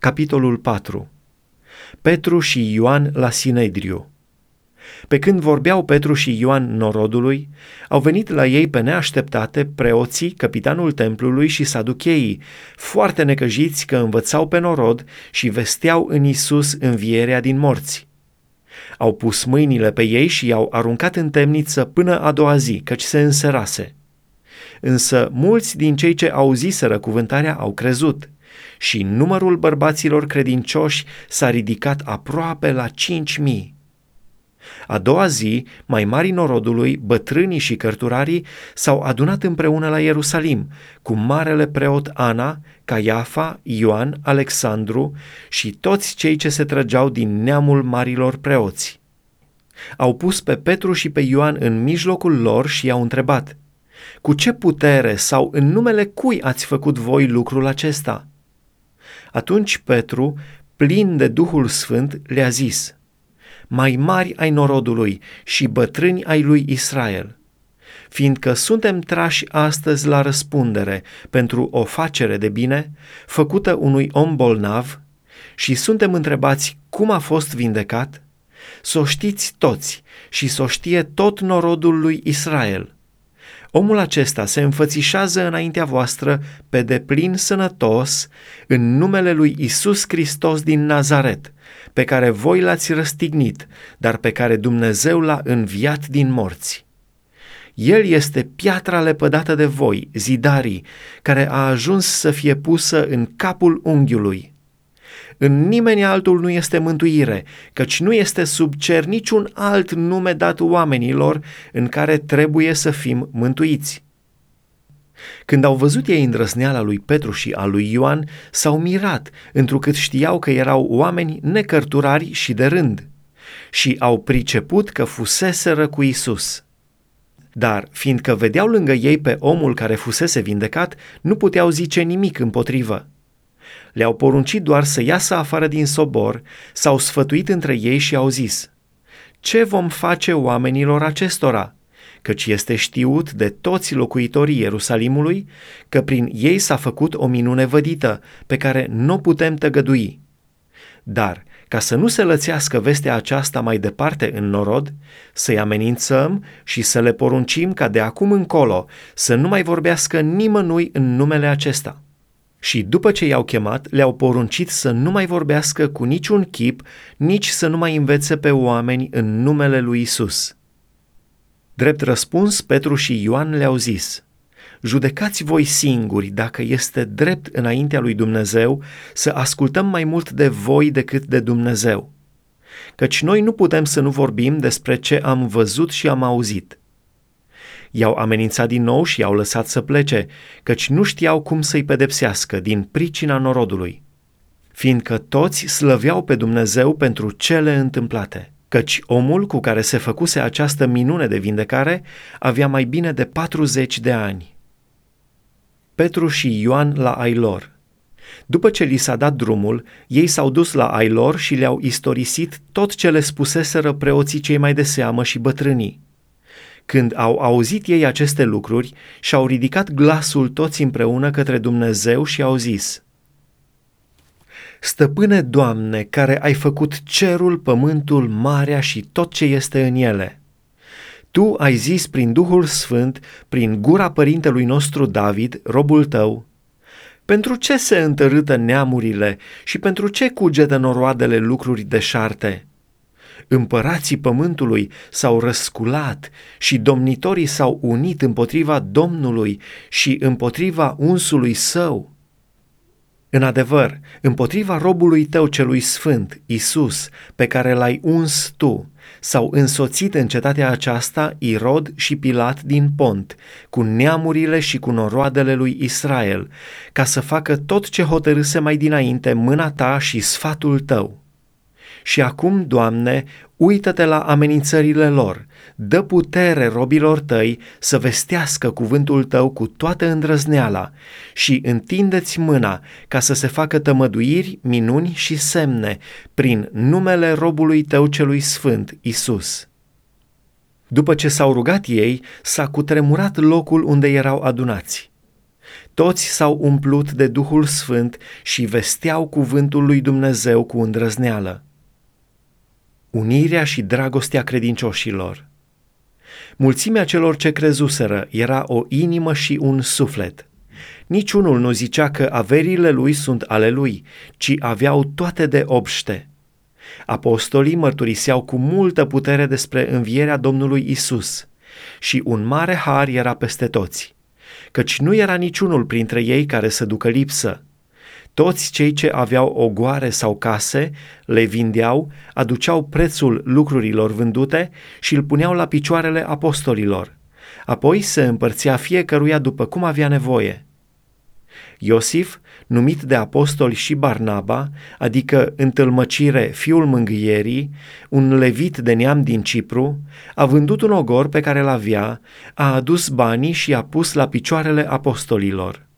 Capitolul 4 Petru și Ioan la Sinedriu Pe când vorbeau Petru și Ioan norodului, au venit la ei pe neașteptate preoții, capitanul templului și saducheii, foarte necăjiți că învățau pe norod și vesteau în Isus învierea din morți. Au pus mâinile pe ei și i-au aruncat în temniță până a doua zi, căci se înserase. Însă mulți din cei ce auziseră cuvântarea au crezut – și numărul bărbaților credincioși s-a ridicat aproape la cinci mii. A doua zi, mai mari norodului, bătrânii și cărturarii s-au adunat împreună la Ierusalim cu marele preot Ana, Caiafa, Ioan, Alexandru și toți cei ce se trăgeau din neamul marilor preoți. Au pus pe Petru și pe Ioan în mijlocul lor și i-au întrebat, Cu ce putere sau în numele cui ați făcut voi lucrul acesta?" Atunci Petru, plin de Duhul Sfânt, le-a zis, Mai mari ai norodului și bătrâni ai lui Israel, fiindcă suntem trași astăzi la răspundere pentru o facere de bine făcută unui om bolnav și suntem întrebați cum a fost vindecat, să o știți toți și să o știe tot norodul lui Israel – Omul acesta se înfățișează înaintea voastră pe deplin sănătos în numele lui Isus Hristos din Nazaret, pe care voi l-ați răstignit, dar pe care Dumnezeu l-a înviat din morți. El este piatra lepădată de voi, zidarii, care a ajuns să fie pusă în capul unghiului. În nimeni altul nu este mântuire, căci nu este sub cer niciun alt nume dat oamenilor în care trebuie să fim mântuiți. Când au văzut ei îndrăzneala lui Petru și a lui Ioan, s-au mirat, întrucât știau că erau oameni necărturari și de rând, și au priceput că fuseseră cu Isus. Dar, fiindcă vedeau lângă ei pe omul care fusese vindecat, nu puteau zice nimic împotrivă. Le-au poruncit doar să iasă afară din sobor, s-au sfătuit între ei și au zis, Ce vom face oamenilor acestora? Căci este știut de toți locuitorii Ierusalimului că prin ei s-a făcut o minune vădită, pe care nu putem tăgădui. Dar, ca să nu se lățească vestea aceasta mai departe în norod, să-i amenințăm și să le poruncim ca de acum încolo să nu mai vorbească nimănui în numele acesta. Și după ce i-au chemat, le-au poruncit să nu mai vorbească cu niciun chip, nici să nu mai învețe pe oameni în numele lui Isus. Drept răspuns, Petru și Ioan le-au zis, Judecați voi singuri dacă este drept înaintea lui Dumnezeu să ascultăm mai mult de voi decât de Dumnezeu. Căci noi nu putem să nu vorbim despre ce am văzut și am auzit I-au amenințat din nou și i-au lăsat să plece, căci nu știau cum să-i pedepsească din pricina norodului, fiindcă toți slăveau pe Dumnezeu pentru cele întâmplate căci omul cu care se făcuse această minune de vindecare avea mai bine de 40 de ani. Petru și Ioan la Ailor După ce li s-a dat drumul, ei s-au dus la Ailor și le-au istorisit tot ce le spuseseră preoții cei mai de seamă și bătrânii. Când au auzit ei aceste lucruri, și-au ridicat glasul toți împreună către Dumnezeu și au zis, Stăpâne, Doamne, care ai făcut cerul, pământul, marea și tot ce este în ele, Tu ai zis prin Duhul Sfânt, prin gura părintelui nostru David, robul tău, pentru ce se întărâtă neamurile și pentru ce cugetă noroadele lucruri deșarte? Împărații pământului s-au răsculat și domnitorii s-au unit împotriva Domnului și împotriva unsului său. În adevăr, împotriva robului tău celui sfânt, Isus, pe care l-ai uns tu, s-au însoțit în cetatea aceasta Irod și Pilat din Pont, cu neamurile și cu noroadele lui Israel, ca să facă tot ce hotărâse mai dinainte mâna ta și sfatul tău și acum, Doamne, uită-te la amenințările lor, dă putere robilor tăi să vestească cuvântul tău cu toată îndrăzneala și întindeți mâna ca să se facă tămăduiri, minuni și semne prin numele robului tău celui sfânt, Isus. După ce s-au rugat ei, s-a cutremurat locul unde erau adunați Toți s-au umplut de Duhul Sfânt și vesteau cuvântul lui Dumnezeu cu îndrăzneală. Unirea și dragostea credincioșilor. Mulțimea celor ce crezuseră era o inimă și un suflet. Niciunul nu zicea că averile lui sunt ale lui, ci aveau toate de obște. Apostolii mărturiseau cu multă putere despre învierea Domnului Isus și un mare har era peste toți, căci nu era niciunul printre ei care să ducă lipsă. Toți cei ce aveau ogoare sau case le vindeau, aduceau prețul lucrurilor vândute și îl puneau la picioarele apostolilor. Apoi se împărțea fiecăruia după cum avea nevoie – Iosif, numit de apostoli și Barnaba, adică întâlmăcire fiul mângâierii, un levit de neam din Cipru, a vândut un ogor pe care l avea, a adus banii și a pus la picioarele apostolilor.